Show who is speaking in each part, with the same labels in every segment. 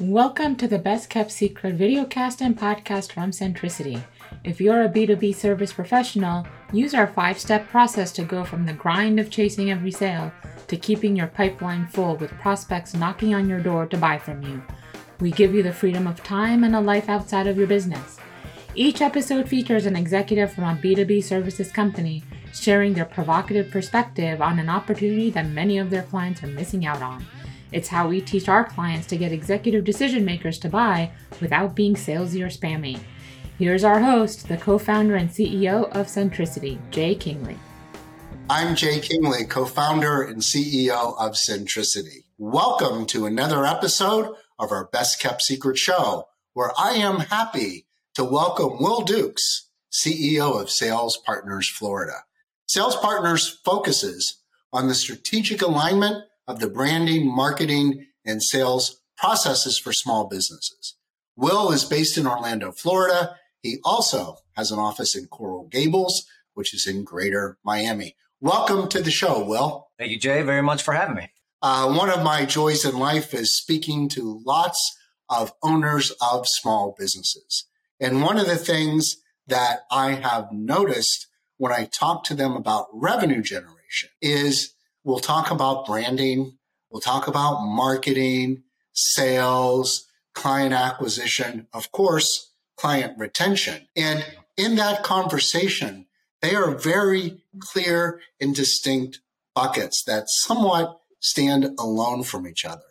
Speaker 1: Welcome to the Best Kept Secret videocast and podcast from Centricity. If you're a B2B service professional, use our five step process to go from the grind of chasing every sale to keeping your pipeline full with prospects knocking on your door to buy from you. We give you the freedom of time and a life outside of your business. Each episode features an executive from a B2B services company sharing their provocative perspective on an opportunity that many of their clients are missing out on. It's how we teach our clients to get executive decision makers to buy without being salesy or spammy. Here's our host, the co founder and CEO of Centricity, Jay Kingley.
Speaker 2: I'm Jay Kingley, co founder and CEO of Centricity. Welcome to another episode of our Best Kept Secret show, where I am happy to welcome Will Dukes, CEO of Sales Partners Florida. Sales Partners focuses on the strategic alignment of the branding, marketing, and sales processes for small businesses. Will is based in Orlando, Florida. He also has an office in Coral Gables, which is in greater Miami. Welcome to the show, Will.
Speaker 3: Thank you, Jay, very much for having me.
Speaker 2: Uh, one of my joys in life is speaking to lots of owners of small businesses. And one of the things that I have noticed when I talk to them about revenue generation is We'll talk about branding. We'll talk about marketing, sales, client acquisition, of course, client retention. And in that conversation, they are very clear and distinct buckets that somewhat stand alone from each other.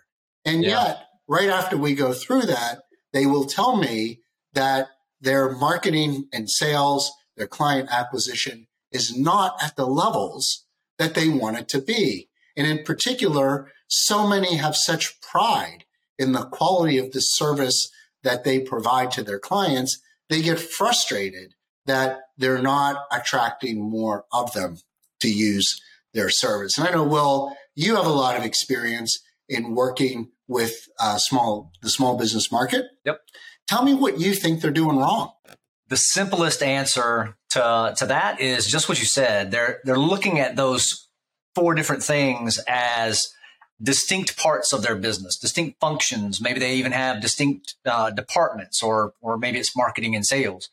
Speaker 2: And yeah. yet, right after we go through that, they will tell me that their marketing and sales, their client acquisition is not at the levels that they want it to be. And in particular, so many have such pride in the quality of the service that they provide to their clients, they get frustrated that they're not attracting more of them to use their service. And I know, Will, you have a lot of experience in working with uh, small the small business market.
Speaker 3: Yep.
Speaker 2: Tell me what you think they're doing wrong.
Speaker 3: The simplest answer to to that is just what you said. They're they're looking at those four different things as distinct parts of their business, distinct functions. Maybe they even have distinct uh, departments, or or maybe it's marketing and sales.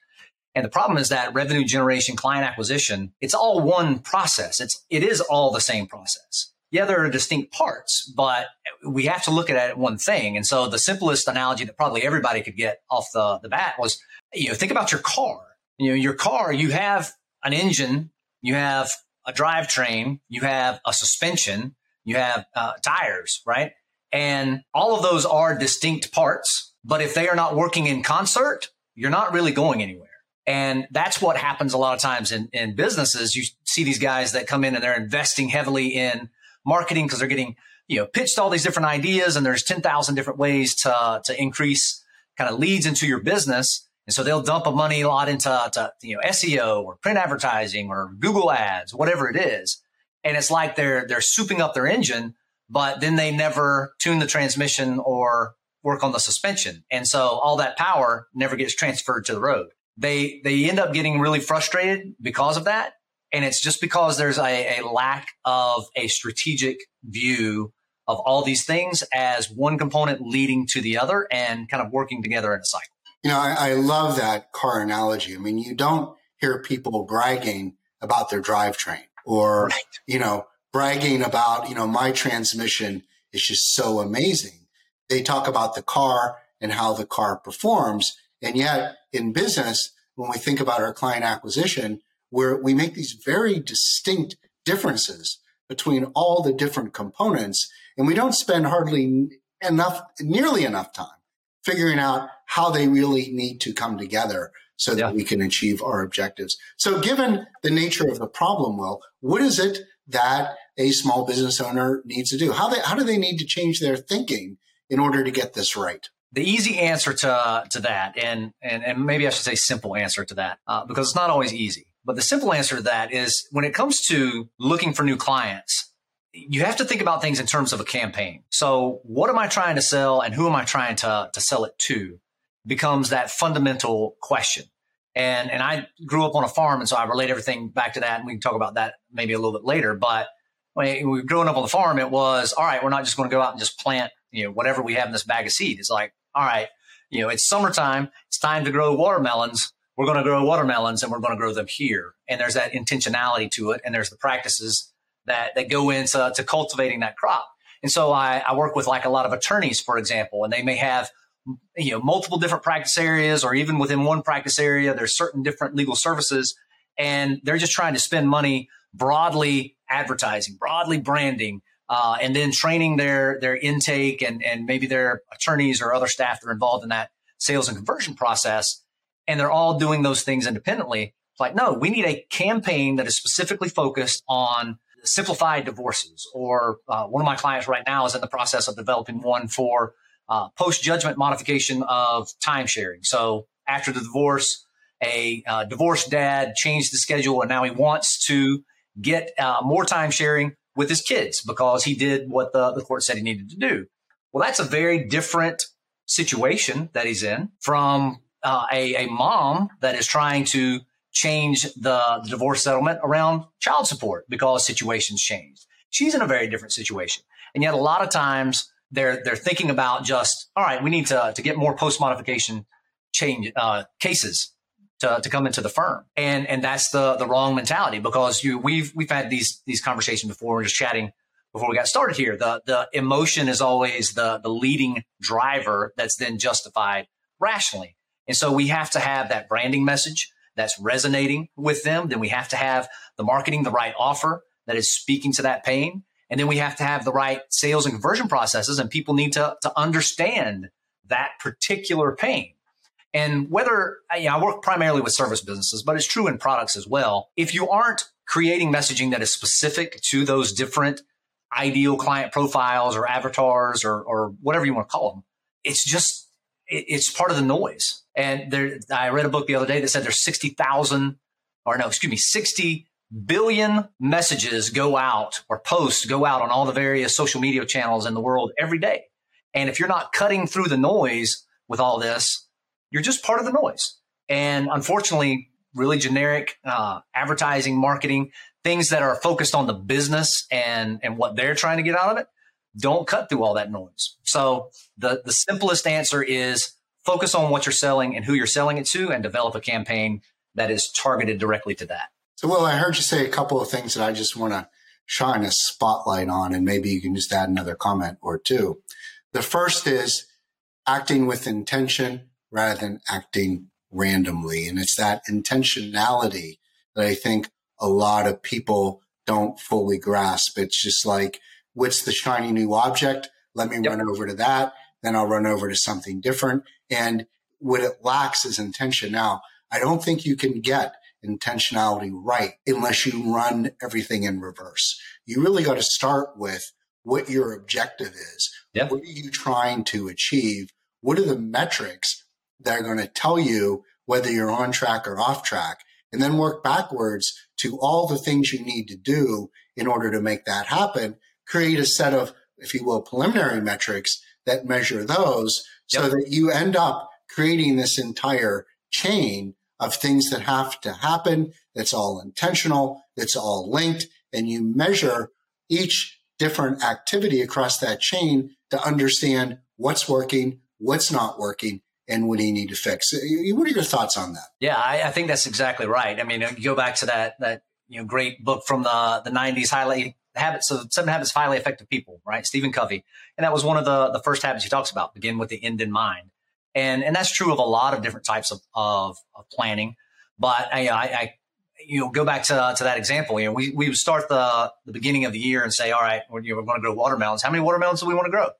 Speaker 3: And the problem is that revenue generation, client acquisition, it's all one process. It's it is all the same process. Yeah, there are distinct parts, but we have to look at it one thing. And so the simplest analogy that probably everybody could get off the, the bat was, you know, think about your car you know, your car, you have an engine, you have a drivetrain, you have a suspension, you have uh, tires, right? And all of those are distinct parts. But if they are not working in concert, you're not really going anywhere. And that's what happens a lot of times in, in businesses. You see these guys that come in and they're investing heavily in marketing because they're getting, you know, pitched all these different ideas and there's 10,000 different ways to, to increase kind of leads into your business. And so they'll dump a money lot into to, you know SEO or print advertising or Google ads, whatever it is. And it's like they're they're souping up their engine, but then they never tune the transmission or work on the suspension. And so all that power never gets transferred to the road. They they end up getting really frustrated because of that. And it's just because there's a, a lack of a strategic view of all these things as one component leading to the other and kind of working together in a cycle.
Speaker 2: You know, I, I love that car analogy. I mean, you don't hear people bragging about their drivetrain or, right. you know, bragging about, you know, my transmission is just so amazing. They talk about the car and how the car performs. And yet in business, when we think about our client acquisition, where we make these very distinct differences between all the different components and we don't spend hardly enough, nearly enough time figuring out how they really need to come together so that yeah. we can achieve our objectives. So given the nature of the problem, Will, what is it that a small business owner needs to do? How they, how do they need to change their thinking in order to get this right?
Speaker 3: The easy answer to, to that, and, and, and maybe I should say simple answer to that, uh, because it's not always easy. But the simple answer to that is when it comes to looking for new clients, you have to think about things in terms of a campaign. So what am I trying to sell and who am I trying to, to sell it to becomes that fundamental question. And, and I grew up on a farm. And so I relate everything back to that. And we can talk about that maybe a little bit later. But when we were growing up on the farm, it was, all right, we're not just going to go out and just plant, you know, whatever we have in this bag of seed. It's like, all right, you know, it's summertime. It's time to grow watermelons. We're going to grow watermelons and we're going to grow them here. And there's that intentionality to it. And there's the practices that, that go into to cultivating that crop. And so I, I work with like a lot of attorneys, for example, and they may have you know multiple different practice areas or even within one practice area there's certain different legal services and they're just trying to spend money broadly advertising broadly branding uh, and then training their their intake and and maybe their attorneys or other staff that are involved in that sales and conversion process and they're all doing those things independently it's like no we need a campaign that is specifically focused on simplified divorces or uh, one of my clients right now is in the process of developing one for uh, post judgment modification of time sharing so after the divorce a uh, divorced dad changed the schedule and now he wants to get uh, more time sharing with his kids because he did what the, the court said he needed to do. Well, that's a very different situation that he's in from uh, a, a mom that is trying to change the, the divorce settlement around child support because situations changed. She's in a very different situation. And yet a lot of times they're, they're thinking about just, all right, we need to, to get more post modification change, uh, cases to, to come into the firm. And, and that's the, the wrong mentality because you, we've, we've had these, these conversations before. We're just chatting before we got started here. The, the emotion is always the, the leading driver that's then justified rationally. And so we have to have that branding message that's resonating with them. Then we have to have the marketing, the right offer that is speaking to that pain. And then we have to have the right sales and conversion processes and people need to, to understand that particular pain. And whether you know, I work primarily with service businesses, but it's true in products as well. If you aren't creating messaging that is specific to those different ideal client profiles or avatars or, or whatever you want to call them, it's just, it's part of the noise. And there, I read a book the other day that said there's 60,000 or no, excuse me, 60 billion messages go out or posts go out on all the various social media channels in the world every day. And if you're not cutting through the noise with all this, you're just part of the noise. And unfortunately, really generic uh, advertising, marketing, things that are focused on the business and and what they're trying to get out of it, don't cut through all that noise. So the the simplest answer is focus on what you're selling and who you're selling it to, and develop a campaign that is targeted directly to that.
Speaker 2: So, Will, I heard you say a couple of things that I just want to shine a spotlight on, and maybe you can just add another comment or two. The first is acting with intention rather than acting randomly. And it's that intentionality that I think a lot of people don't fully grasp. It's just like, what's the shiny new object? Let me yep. run over to that. Then I'll run over to something different. And what it lacks is intention. Now, I don't think you can get intentionality right unless you run everything in reverse. You really got to start with what your objective is. Yep. What are you trying to achieve? What are the metrics that are going to tell you whether you're on track or off track, and then work backwards to all the things you need to do in order to make that happen. Create a set of, if you will, preliminary metrics that measure those yep. so that you end up creating this entire chain of things that have to happen. That's all intentional. That's all linked. And you measure each different activity across that chain to understand what's working, what's not working, and what do you need to fix? Uh, what are your thoughts on that?
Speaker 3: Yeah, I, I think that's exactly right. I mean, you go back to that that you know great book from the the '90s, highly habits of seven habits of highly effective people, right? Stephen Covey, and that was one of the the first habits he talks about. Begin with the end in mind, and and that's true of a lot of different types of of, of planning. But I, I, I you know, go back to, to that example. You know, we, we start the, the beginning of the year and say, all right, we're, you know, we're going to grow watermelons. How many watermelons do we want to grow?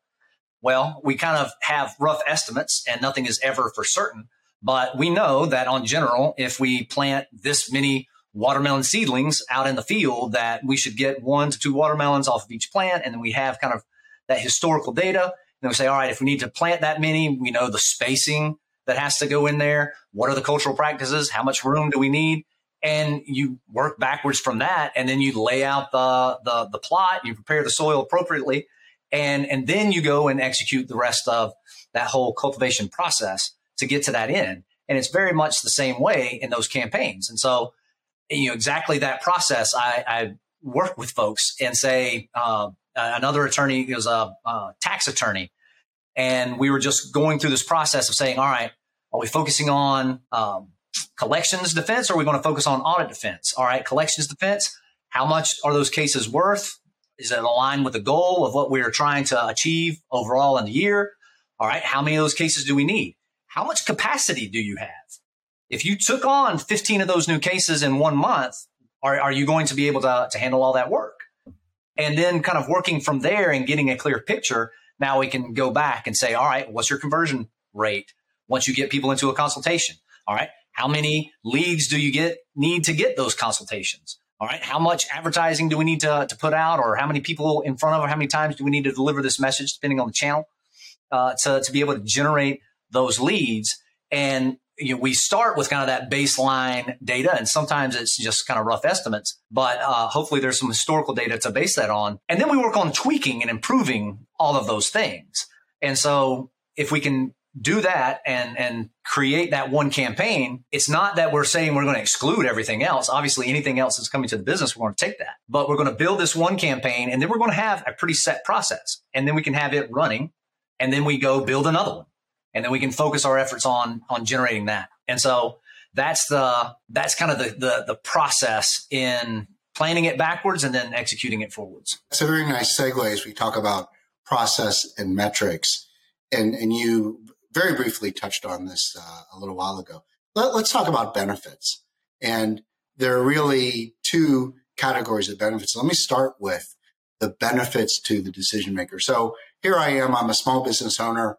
Speaker 3: Well, we kind of have rough estimates and nothing is ever for certain. But we know that on general, if we plant this many watermelon seedlings out in the field, that we should get one to two watermelons off of each plant. And then we have kind of that historical data. And then we say, all right, if we need to plant that many, we know the spacing that has to go in there. What are the cultural practices? How much room do we need? And you work backwards from that. And then you lay out the, the, the plot, you prepare the soil appropriately and and then you go and execute the rest of that whole cultivation process to get to that end and it's very much the same way in those campaigns and so you know exactly that process i, I work with folks and say uh, another attorney is a, a tax attorney And we were just going through this process of saying, all right, are we focusing on um, collections defense or are we going to focus on audit defense? All right, collections defense. How much are those cases worth? Is it aligned with the goal of what we're trying to achieve overall in the year? All right, how many of those cases do we need? How much capacity do you have? If you took on 15 of those new cases in one month, are, are you going to be able to, to handle all that work? And then kind of working from there and getting a clear picture. Now we can go back and say, all right, what's your conversion rate once you get people into a consultation? All right. How many leads do you get need to get those consultations? All right. How much advertising do we need to, to put out or how many people in front of or how many times do we need to deliver this message depending on the channel uh, to, to be able to generate those leads? And you know, we start with kind of that baseline data and sometimes it's just kind of rough estimates, but uh, hopefully there's some historical data to base that on. And then we work on tweaking and improving all of those things. And so if we can do that and and create that one campaign it's not that we're saying we're going to exclude everything else obviously anything else that's coming to the business we're going to take that but we're going to build this one campaign and then we're going to have a pretty set process and then we can have it running and then we go build another one and then we can focus our efforts on on generating that and so that's the that's kind of the the, the process in planning it backwards and then executing it forwards
Speaker 2: it's a very nice segue as we talk about process and metrics and and you very briefly touched on this uh, a little while ago. Let, let's talk about benefits. And there are really two categories of benefits. Let me start with the benefits to the decision maker. So here I am. I'm a small business owner.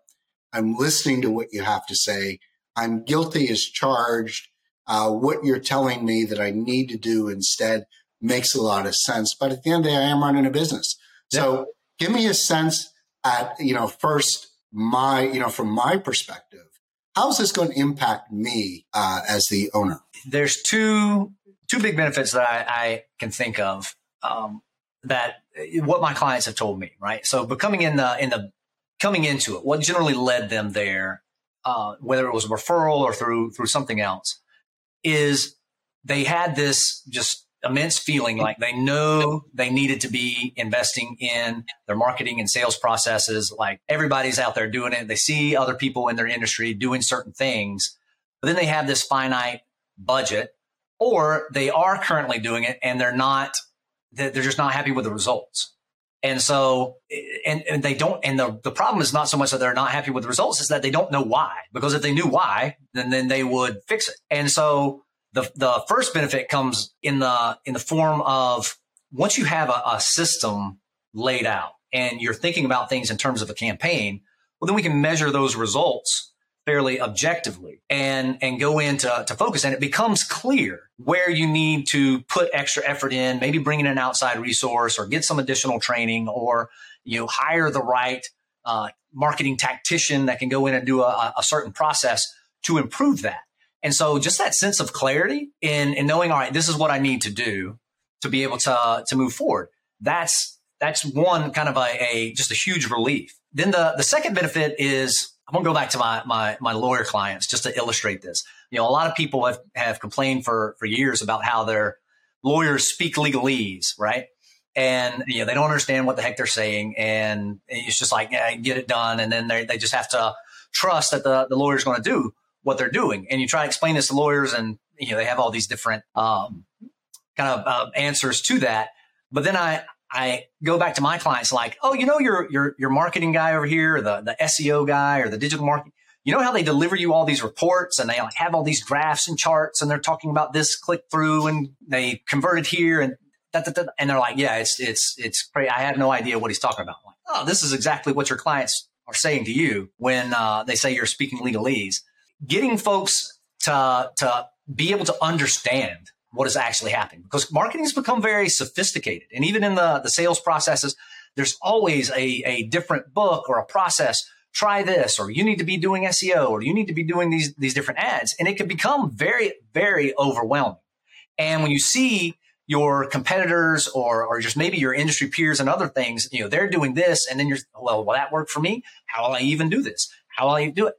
Speaker 2: I'm listening to what you have to say. I'm guilty as charged. Uh, what you're telling me that I need to do instead makes a lot of sense. But at the end of the day, I am running a business. So give me a sense at, you know, first my, you know, from my perspective, how is this going to impact me uh, as the owner?
Speaker 3: There's two two big benefits that I, I can think of um, that what my clients have told me. Right, so becoming in the in the coming into it, what generally led them there, uh, whether it was a referral or through through something else, is they had this just immense feeling like they know they needed to be investing in their marketing and sales processes. Like everybody's out there doing it. They see other people in their industry doing certain things, but then they have this finite budget or they are currently doing it and they're not, they're just not happy with the results. And so, and, and they don't, and the, the problem is not so much that they're not happy with the results, is that they don't know why. Because if they knew why, then, then they would fix it. And so the, the first benefit comes in the, in the form of once you have a, a system laid out and you're thinking about things in terms of a campaign, well, then we can measure those results fairly objectively and and go into to focus and it becomes clear where you need to put extra effort in maybe bring in an outside resource or get some additional training or you know hire the right uh, marketing tactician that can go in and do a, a certain process to improve that and so just that sense of clarity in, in knowing, all right, this is what I need to do to be able to, to move forward. That's, that's one kind of a, a just a huge relief. Then the, the second benefit is I'm gonna go back to my, my, my lawyer clients just to illustrate this. You know, a lot of people have, have complained for, for years about how their lawyers speak legalese, right? And, you know, they don't understand what the heck they're saying. And it's just like, yeah, get it done. And then they, they just have to trust that the, the lawyer's going to do what they're doing. And you try to explain this to lawyers and, you know, they have all these different, um, kind of uh, answers to that. But then I, I go back to my clients like, oh, you know, your, your, your marketing guy over here, the, the SEO guy or the digital marketing, you know how they deliver you all these reports and they like have all these graphs and charts and they're talking about this click through and they converted here and and they're like, yeah, it's, it's, it's great. I have no idea what he's talking about. Like, oh, this is exactly what your clients are saying to you when uh, they say you're speaking legalese getting folks to, to be able to understand what is actually happening because marketing has become very sophisticated. And even in the, the sales processes, there's always a, a different book or a process. Try this, or you need to be doing SEO, or you need to be doing these, these different ads. And it can become very, very overwhelming. And when you see your competitors or, or just maybe your industry peers and other things, you know, they're doing this. And then you're, well, will that work for me? How will I even do this? How will I do it?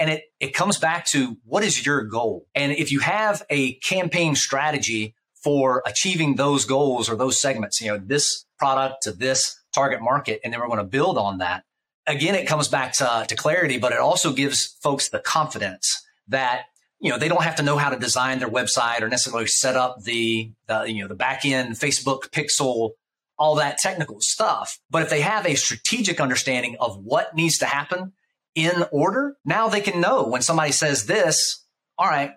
Speaker 3: And it, it comes back to what is your goal? And if you have a campaign strategy for achieving those goals or those segments, you know, this product to this target market, and then we're going to build on that. again, it comes back to, to clarity, but it also gives folks the confidence that you know they don't have to know how to design their website or necessarily set up the, the you know the back end Facebook pixel all that technical stuff. But if they have a strategic understanding of what needs to happen in order, now they can know when somebody says this, all right,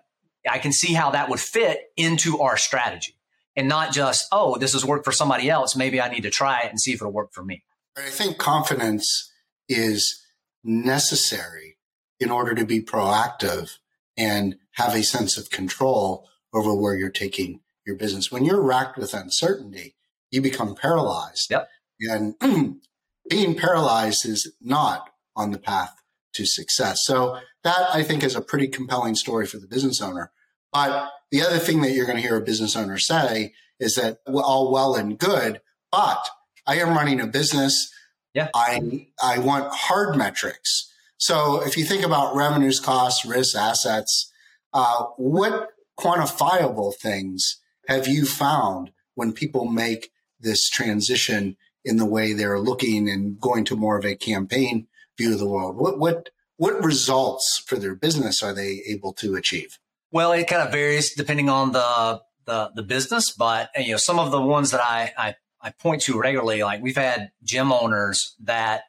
Speaker 3: I can see how that would fit into our strategy and not just, oh, this has worked for somebody else. Maybe I need to try it and see if it'll work for me.
Speaker 2: I think confidence is necessary in order to be proactive and have a sense of control over where you're taking your business. When you're racked with uncertainty, you become paralyzed.
Speaker 3: Yep.
Speaker 2: And being paralyzed is not on the path to success. So that I think is a pretty compelling story for the business owner. But the other thing that you're going to hear a business owner say is that all well and good, but I am running a business.
Speaker 3: Yeah.
Speaker 2: I I want hard metrics. So if you think about revenues, costs, risks, assets, uh, what quantifiable things have you found when people make this transition in the way they're looking and going to more of a campaign view of the world? What what what results for their business are they able to achieve?
Speaker 3: Well, it kind of varies depending on the the, the business, but you know some of the ones that I, I I point to regularly, like we've had gym owners that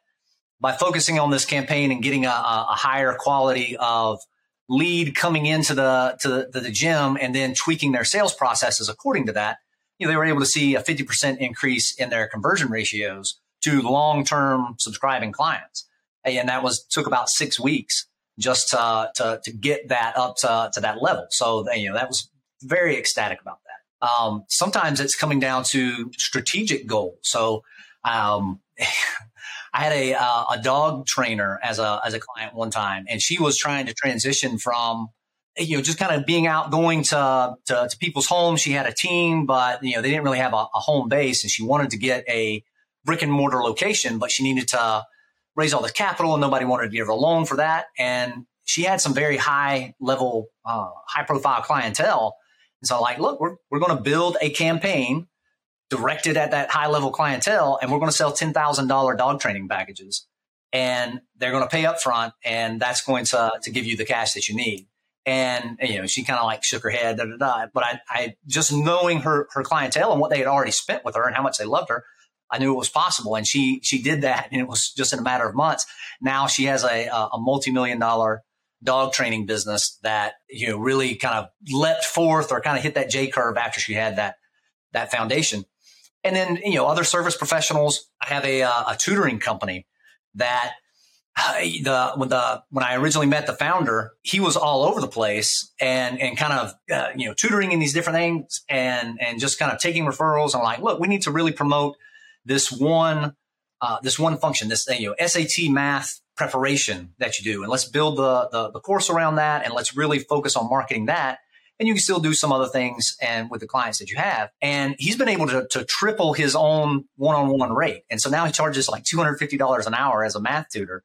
Speaker 3: by focusing on this campaign and getting a, a higher quality of lead coming into the to the, the gym and then tweaking their sales processes according to that, you know, they were able to see a 50% increase in their conversion ratios to long-term subscribing clients. And that was took about six weeks just to, to, to get that up to, to that level. So, you know, that was very ecstatic about that. Um, sometimes it's coming down to strategic goals. So, um, I had a, uh, a dog trainer as a, as a client one time, and she was trying to transition from you know, just kind of being out going to, to, to, people's homes. She had a team, but, you know, they didn't really have a, a, home base and she wanted to get a brick and mortar location, but she needed to raise all the capital and nobody wanted to give her a loan for that. And she had some very high level, uh, high profile clientele. And so like, look, we're, we're going to build a campaign directed at that high level clientele and we're going to sell $10,000 dog training packages and they're going to pay up front and that's going to, to give you the cash that you need. And, you know, she kind of like shook her head, da, da, da. but I, I just knowing her, her clientele and what they had already spent with her and how much they loved her, I knew it was possible. And she, she did that and it was just in a matter of months. Now she has a, a multi-million dollar dog training business that, you know, really kind of leapt forth or kind of hit that J curve after she had that, that foundation. And then, you know, other service professionals, I have a, uh, a tutoring company that the when the when I originally met the founder, he was all over the place and and kind of uh, you know tutoring in these different things and and just kind of taking referrals. I'm like, look, we need to really promote this one uh, this one function, this you know SAT math preparation that you do, and let's build the, the the course around that, and let's really focus on marketing that. And you can still do some other things and with the clients that you have. And he's been able to, to triple his own one-on-one rate. And so now he charges like $250 an hour as a math tutor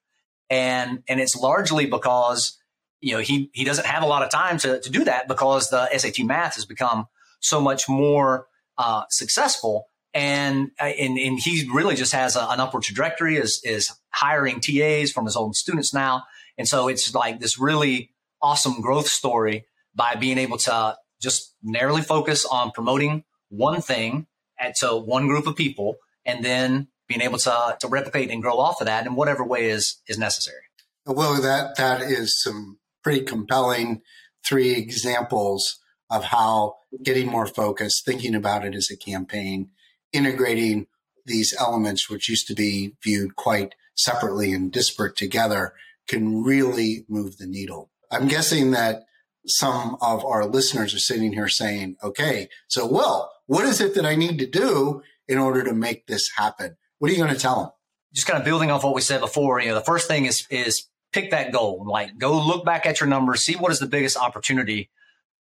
Speaker 3: and and it's largely because you know he he doesn't have a lot of time to to do that because the SAT math has become so much more uh, successful and uh, and and he really just has a, an upward trajectory is is hiring TAs from his own students now and so it's like this really awesome growth story by being able to just narrowly focus on promoting one thing at to one group of people and then being able to, to replicate and grow off of that in whatever way is, is necessary.
Speaker 2: Well, that, that is some pretty compelling three examples of how getting more focused, thinking about it as a campaign, integrating these elements, which used to be viewed quite separately and disparate together, can really move the needle. I'm guessing that some of our listeners are sitting here saying, okay, so, well, what is it that I need to do in order to make this happen? What are you going to tell them?
Speaker 3: Just kind of building off what we said before, you know, the first thing is is pick that goal. Like go look back at your numbers, see what is the biggest opportunity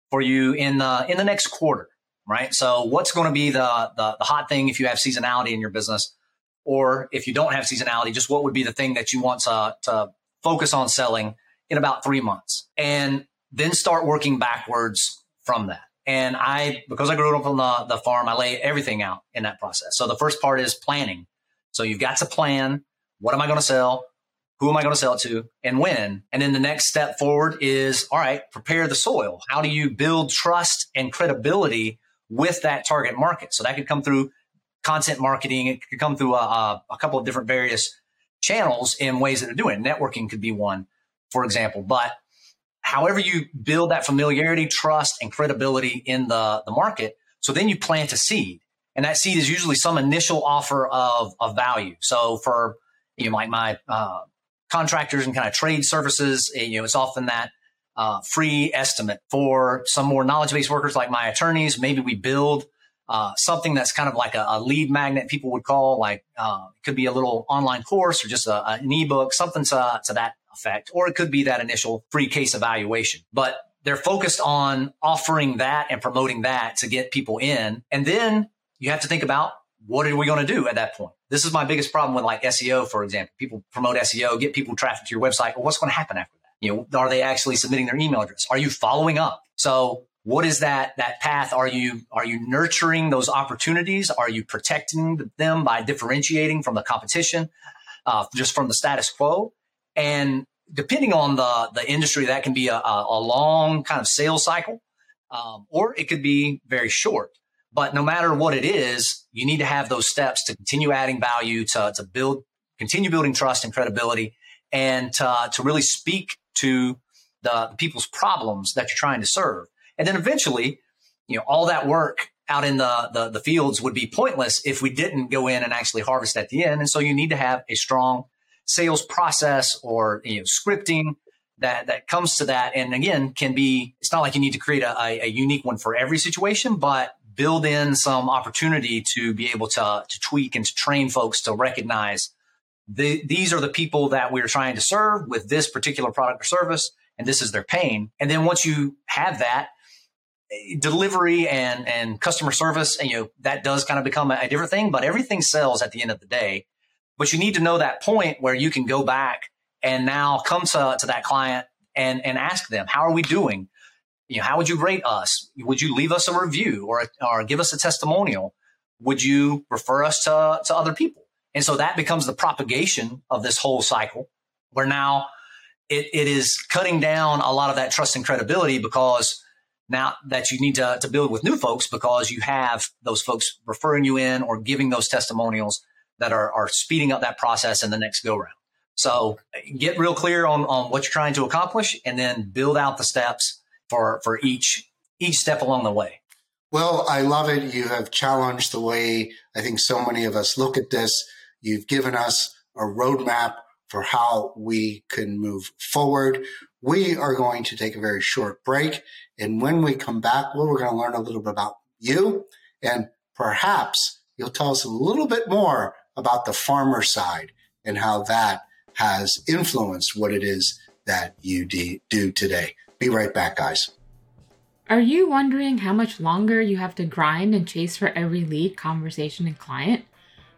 Speaker 3: for you in the in the next quarter, right? So what's going to be the, the the hot thing if you have seasonality in your business, or if you don't have seasonality, just what would be the thing that you want to to focus on selling in about three months, and then start working backwards from that. And I, because I grew up on the, the farm, I lay everything out in that process. So the first part is planning. So you've got to plan. What am I going to sell? Who am I going to sell it to and when? And then the next step forward is, all right, prepare the soil. How do you build trust and credibility with that target market? So that could come through content marketing. It could come through a, a couple of different various channels in ways that are doing. Networking could be one, for example. But however you build that familiarity, trust, and credibility in the, the market, so then you plant a seed. And that seed is usually some initial offer of, of value. So for you know, like my uh, contractors and kind of trade services, eh, you know, it's often that uh, free estimate for some more knowledge based workers like my attorneys. Maybe we build uh, something that's kind of like a, a, lead magnet people would call like uh, it could be a little online course or just a, an ebook something to, to that effect. Or it could be that initial free case evaluation. But they're focused on offering that and promoting that to get people in. And then you have to think about what are we going to do at that point? This is my biggest problem with like seo for example. People promote seo get people traffic to your website. Well what's going to happen after that you know are they actually submitting their email address? Are you following up? So what is that that path? Are you are you nurturing those opportunities? Are you protecting them by differentiating from the competition uh, just from the status quo? And depending on the the industry that can be a, a long kind of sales cycle um, or it could be very short. But no matter what it is you need to have those steps to continue adding value to, to build continue building trust and credibility and to, to really speak to the, the people's problems that you're trying to serve and then eventually, you know, all that work out in the, the, the fields would be pointless if we didn't go in and actually harvest at the end. And so you need to have a strong sales process or you know, scripting that that comes to that. And again, can be it's not like you need to create a, a, unique one for every situation, but build in some opportunity to be able to to tweak and to train folks to recognize the, these are the people that we're trying to serve with this particular product or service, and this is their pain. And then once you have that, delivery and and customer service and you know that does kind of become a, a, different thing but everything sells at the end of the day. But you need to know that point where you can go back and now come to, to that client and and ask them how are we doing? You know how would you rate us? Would you leave us a review or or give us a testimonial? Would you refer us to to other people and so that becomes the propagation of this whole cycle where now it, it is cutting down a lot of that trust and credibility because now that you need to, to build with new folks because you have those folks referring you in or giving those testimonials that are, are speeding up that process in the next go round. So get real clear on, on what you're trying to accomplish and then build out the steps for, for each, each step along the way.
Speaker 2: Well, I love it. You have challenged the way I think so many of us look at this. You've given us a roadmap for how we can move forward. We are going to take a very short break. And when we come back, well, we're going to learn a little bit about you and perhaps you'll tell us a little bit more about the farmer side and how that has influenced what it is that you do today. Be right back, guys.
Speaker 1: Are you wondering how much longer you have to grind and chase for every lead, conversation, and client?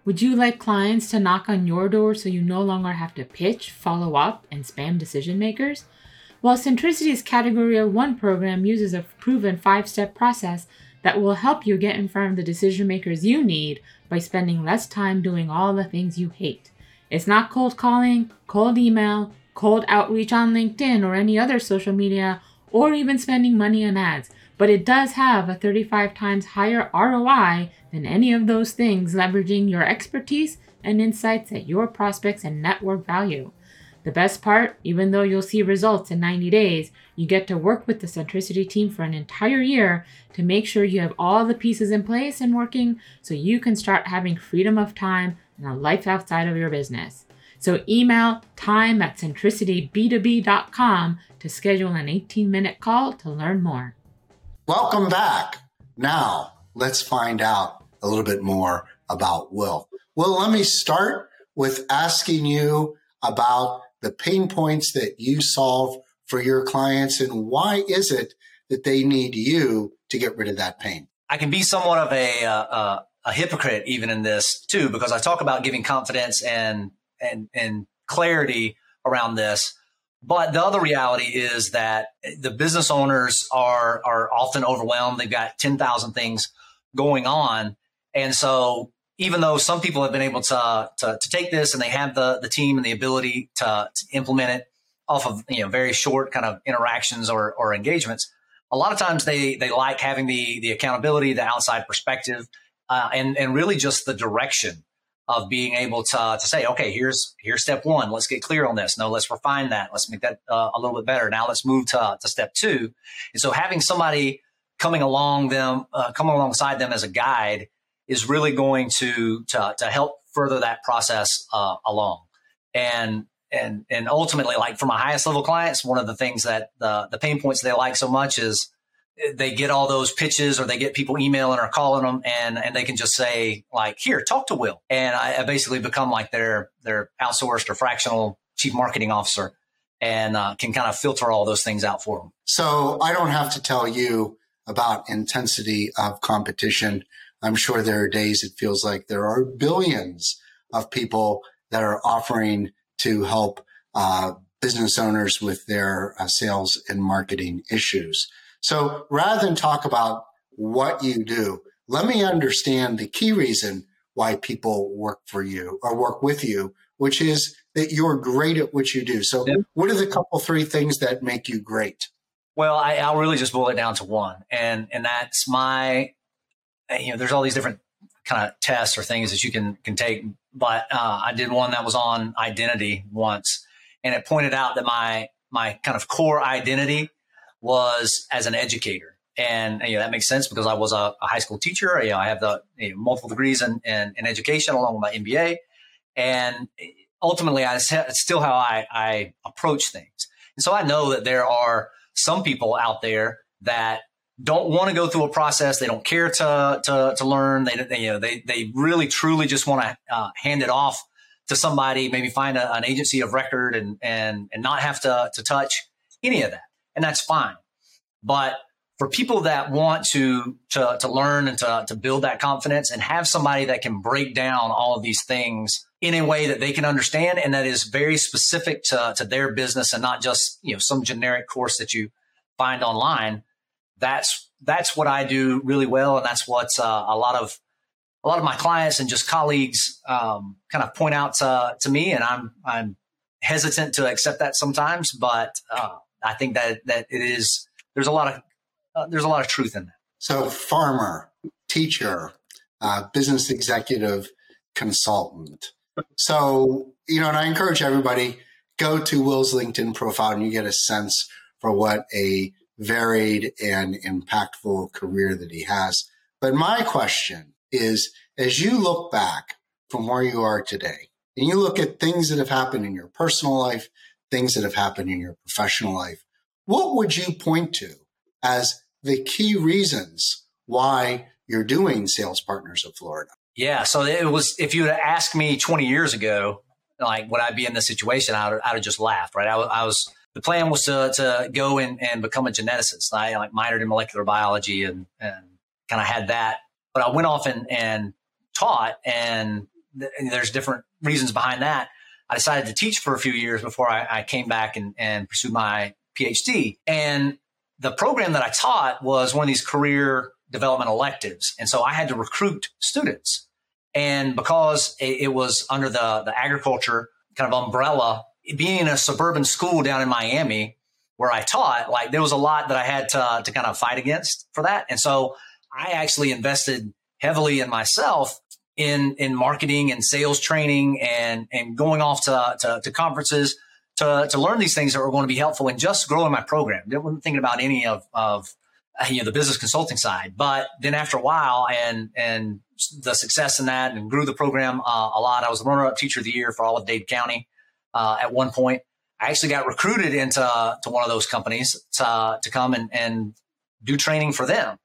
Speaker 1: Would you like clients to knock on your door so you no longer have to pitch, follow up, and spam decision makers? While Centricity's Category 1 program uses a proven five step process that will help you get in front of the decision makers you need by spending less time doing all the things you hate. It's not cold calling, cold email, cold outreach on LinkedIn or any other social media, or even spending money on ads, but it does have a 35 times higher ROI than any of those things, leveraging your expertise and insights at your prospects and network value. The best part, even though you'll see results in 90 days, you get to work with the Centricity team for an entire year to make sure you have all the pieces in place and working so you can start having freedom of time and a life outside of your business. So email time at centricityb2b.com to schedule an 18 minute call to learn more.
Speaker 2: Welcome back. Now, let's find out a little bit more about Will. Will, let me start with asking you about the pain points that you solve for your clients and why is it that they need you to get rid of that pain?
Speaker 3: I can be somewhat of a, uh, a hypocrite even in this too, because I talk about giving confidence and, and, and clarity around this. But the other reality is that the business owners are, are often overwhelmed. They've got 10,000 things going on. And so even though some people have been able to, to, to take this and they have the, the team and the ability to, to implement it off of, you know, very short kind of interactions or, or engagements, a lot of times they, they like having the, the accountability, the outside perspective, uh, and, and really just the direction of being able to, to say, okay, here's, here's step one. Let's get clear on this. No, let's refine that. Let's make that uh, a little bit better. Now let's move to, to step two. And so having somebody coming along them, uh, coming alongside them as a guide is really going to, to, to help further that process uh, along. And, and, and ultimately, like for my highest level clients, one of the things that the, the pain points they like so much is they get all those pitches or they get people emailing or calling them and, and they can just say like, here, talk to Will. And I, I basically become like their, their outsourced or fractional chief marketing officer and uh, can kind of filter all those things out for them.
Speaker 2: So I don't have to tell you about intensity of competition. I'm sure there are days it feels like there are billions of people that are offering to help uh, business owners with their uh, sales and marketing issues. So rather than talk about what you do, let me understand the key reason why people work for you or work with you, which is that you're great at what you do. So what are the couple, three things that make you great?
Speaker 3: Well, I, will really just boil it down to one. And, and that's my, you know, there's all these different kind of tests or things that you can, can take. But uh, I did one that was on identity once and it pointed out that my, my kind of core identity was as an educator. And you know, that makes sense because I was a, a high school teacher. You know, I have the you know, multiple degrees in, in, in, education along with my MBA. And ultimately, I, it's still how I, I approach things. And so I know that there are some people out there that don't want to go through a process. They don't care to, to, to learn. They, they, you know, they, they really truly just want to uh, hand it off to somebody, maybe find a, an agency of record and, and, and not have to, to touch any of that and that's fine. But for people that want to, to, to learn and to, to build that confidence and have somebody that can break down all of these things in a way that they can understand and that is very specific to, to their business and not just, you know, some generic course that you find online. That's, that's what I do really well. And that's what uh, a lot of, a lot of my clients and just colleagues um, kind of point out to, to me. And I'm, I'm hesitant to accept that sometimes, but uh, I think that that it is. There's a lot of uh, there's a lot of truth in that.
Speaker 2: So, farmer, teacher, uh, business executive, consultant. So, you know, and I encourage everybody go to Will's LinkedIn profile and you get a sense for what a varied and impactful career that he has. But my question is as you look back from where you are today and you look at things that have happened in your personal life, things that have happened in your professional life, what would you point to as the key reasons why you're doing Sales Partners of Florida?
Speaker 3: Yeah. So it was, if you had asked me 20 years ago, like, would I be in this situation? I would, I would have just laughed, right? I, I was, the plan was to, to go and, and become a geneticist. I like minored in molecular biology and, and kind of had that, but I went off and, and taught and, th- and there's different reasons behind that. I decided to teach for a few years before I, I came back and, and pursued my PhD. And the program that I taught was one of these career development electives. And so I had to recruit students. And because it, it was under the, the agriculture kind of umbrella, being in a suburban school down in Miami where I taught, like there was a lot that I had to, to kind of fight against for that. And so I actually invested heavily in myself in in marketing and sales training and and going off to, to, to conferences to, to learn these things that were going to be helpful and just growing my program. I wasn't thinking about any of, of you know the business consulting side, but then after a while and and the success in that and grew the program uh, a lot. I was runner-up teacher of the year for all of Dade County uh, at one point. I actually got recruited into to one of those companies to to come and and do training for them.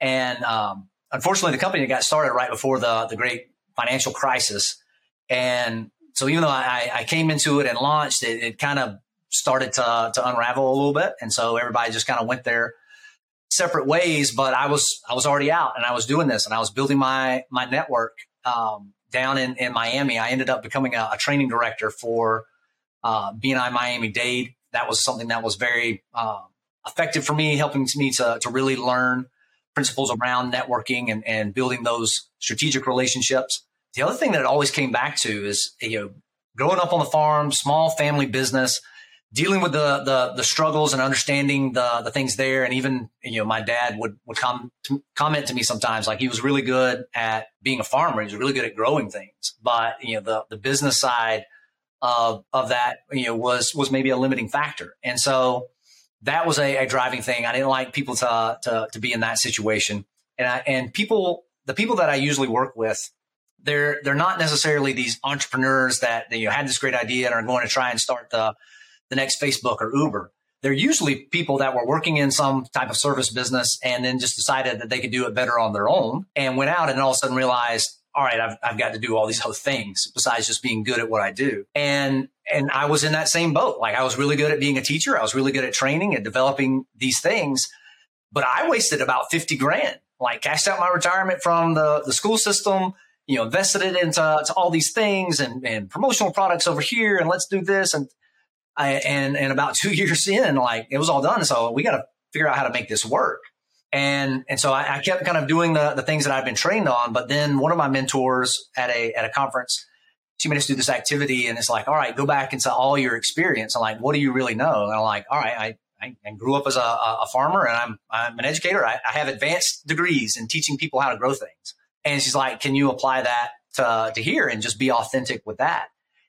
Speaker 3: And um, unfortunately, the company got started right before the the great financial crisis, and so even though I, I came into it and launched, it, it kind of started to to unravel a little bit, and so everybody just kind of went their separate ways. But I was I was already out, and I was doing this, and I was building my my network um, down in in Miami. I ended up becoming a, a training director for uh, BNI Miami Dade. That was something that was very uh, effective for me, helping me to to really learn principles around networking and, and building those strategic relationships. The other thing that it always came back to is, you know, growing up on the farm, small family business, dealing with the, the, the struggles and understanding the, the things there. And even, you know, my dad would, would com- comment to me sometimes, like he was really good at being a farmer. He was really good at growing things, but, you know, the, the business side of, of that, you know, was, was maybe a limiting factor. And so that was a, a driving thing. I didn't like people to, to, to be in that situation. And I, and people, the people that I usually work with, they're, they're not necessarily these entrepreneurs that, you know, had this great idea and are going to try and start the, the next Facebook or Uber. They're usually people that were working in some type of service business and then just decided that they could do it better on their own and went out and all of a sudden realized, all right, I've, I've got to do all these other things besides just being good at what I do. And, and I was in that same boat. Like I was really good at being a teacher. I was really good at training and developing these things, but I wasted about 50 grand, like cashed out my retirement from the, the school system, you know, invested it into all these things and, and promotional products over here. And let's do this. And I, and and about two years in, like it was all done. So we got to figure out how to make this work. And and so I, I, kept kind of doing the the things that I've been trained on. But then one of my mentors at a at a conference, she made us do this activity, and it's like, all right, go back into all your experience. I'm like, what do you really know? And I'm like, all right, I I, grew up as a, a farmer, and I'm I'm an educator. I, I have advanced degrees in teaching people how to grow things. And she's like, can you apply that to to here and just be authentic with that?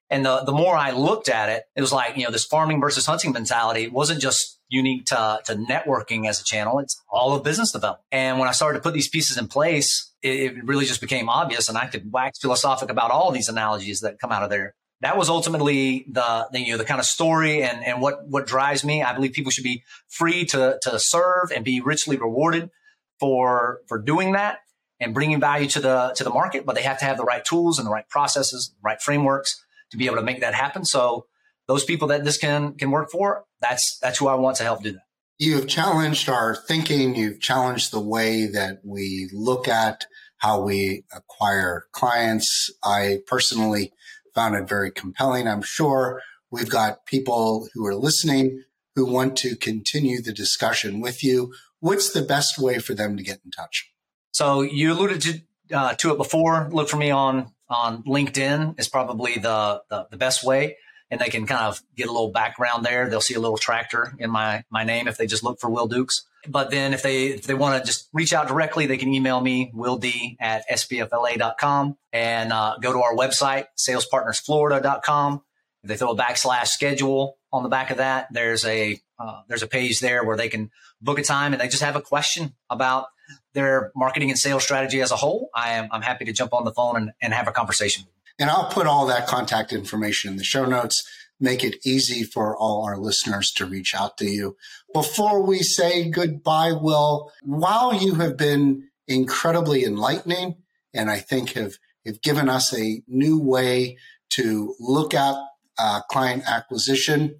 Speaker 3: And the, the more I looked at it, it was like, you know, this farming versus hunting mentality wasn't just unique to, to networking as a channel. It's all of business development. And when I started to put these pieces in place, it, it really just became obvious. And I could wax philosophic about all these analogies that come out of there. That was ultimately the, the, you know, the kind of story and, and what, what drives me. I believe people should be free to, to serve and be richly rewarded for, for doing that and bringing value to the, to the market, but they have to have the right tools and the right processes, right frameworks to be able to make that happen. So those people that this can can work for, that's that's who I want to help do that.
Speaker 2: You have challenged our thinking. You've challenged the way that we look at how we acquire clients. I personally found it very compelling. I'm sure we've got people who are listening who want to continue the discussion with you. What's the best way for them to get in touch?
Speaker 3: So you alluded to uh, to it before. Look for me on on LinkedIn is probably the, the, the best way. And they can kind of get a little background there. They'll see a little tractor in my my name if they just look for Will Dukes. But then if they if they want to just reach out directly, they can email me, Will D at spfla.com and uh, go to our website, salespartnersflorida.com. If they throw a backslash schedule on the back of that, there's a uh, there's a page there where they can book a time and they just have a question about their marketing and sales strategy as a whole, I am I'm happy to jump on the phone and, and have a conversation.
Speaker 2: And I'll put all that contact information in the show notes, make it easy for all our listeners to reach out to you. Before we say goodbye, Will, while you have been incredibly enlightening and I think have, have given us a new way to look at uh, client acquisition,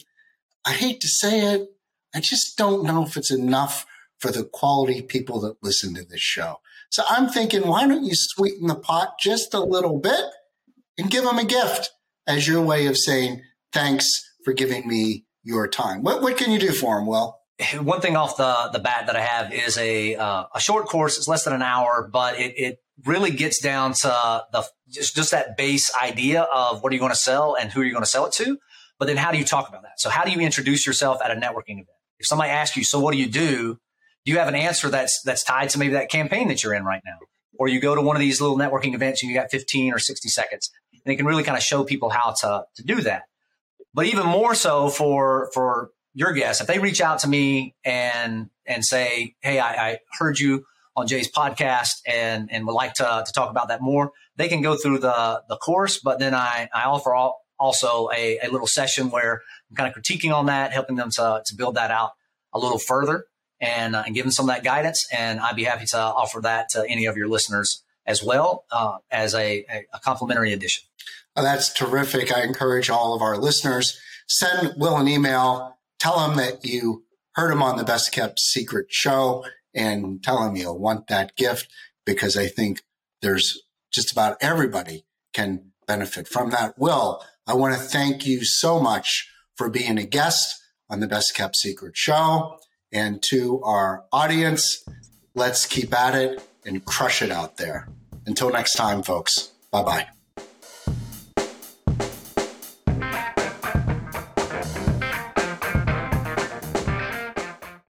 Speaker 2: I hate to say it, I just don't know if it's enough for the quality people that listen to this show. So I'm thinking, why don't you sweeten the pot just a little bit and give them a gift as your way of saying, thanks for giving me your time. What, what can you do for them, Will?
Speaker 3: One thing off the, the bat that I have is a, uh, a short course. It's less than an hour, but it, it really gets down to the, just, just that base idea of what are you going to sell and who are you going to sell it to? But then how do you talk about that? So how do you introduce yourself at a networking event? If somebody asks you, so what do you do? do you have an answer that's that's tied to maybe that campaign that you're in right now? Or you go to one of these little networking events and you got 15 or 60 seconds. And it can really kind of show people how to to do that. But even more so for for your guests, if they reach out to me and and say, Hey, I, I heard you on Jay's podcast and and would like to, to talk about that more, they can go through the the course, but then I, I offer all, also a, a little session where I'm kind of critiquing on that, helping them to, to build that out a little further and, uh, and them some of that guidance. And I'd be happy to offer that to any of your listeners as well uh, as a, a, complimentary addition.
Speaker 2: Oh, that's terrific. I encourage all of our listeners send Will an email, tell him that you heard him on the Best Kept Secret show, and tell him you'll want that gift because I think there's just about everybody can benefit from that. Will, I want to thank you so much for being a guest on the Best Kept Secret show. And to our audience, Let's keep at it and crush it out there. Until next time, folks. Bye bye.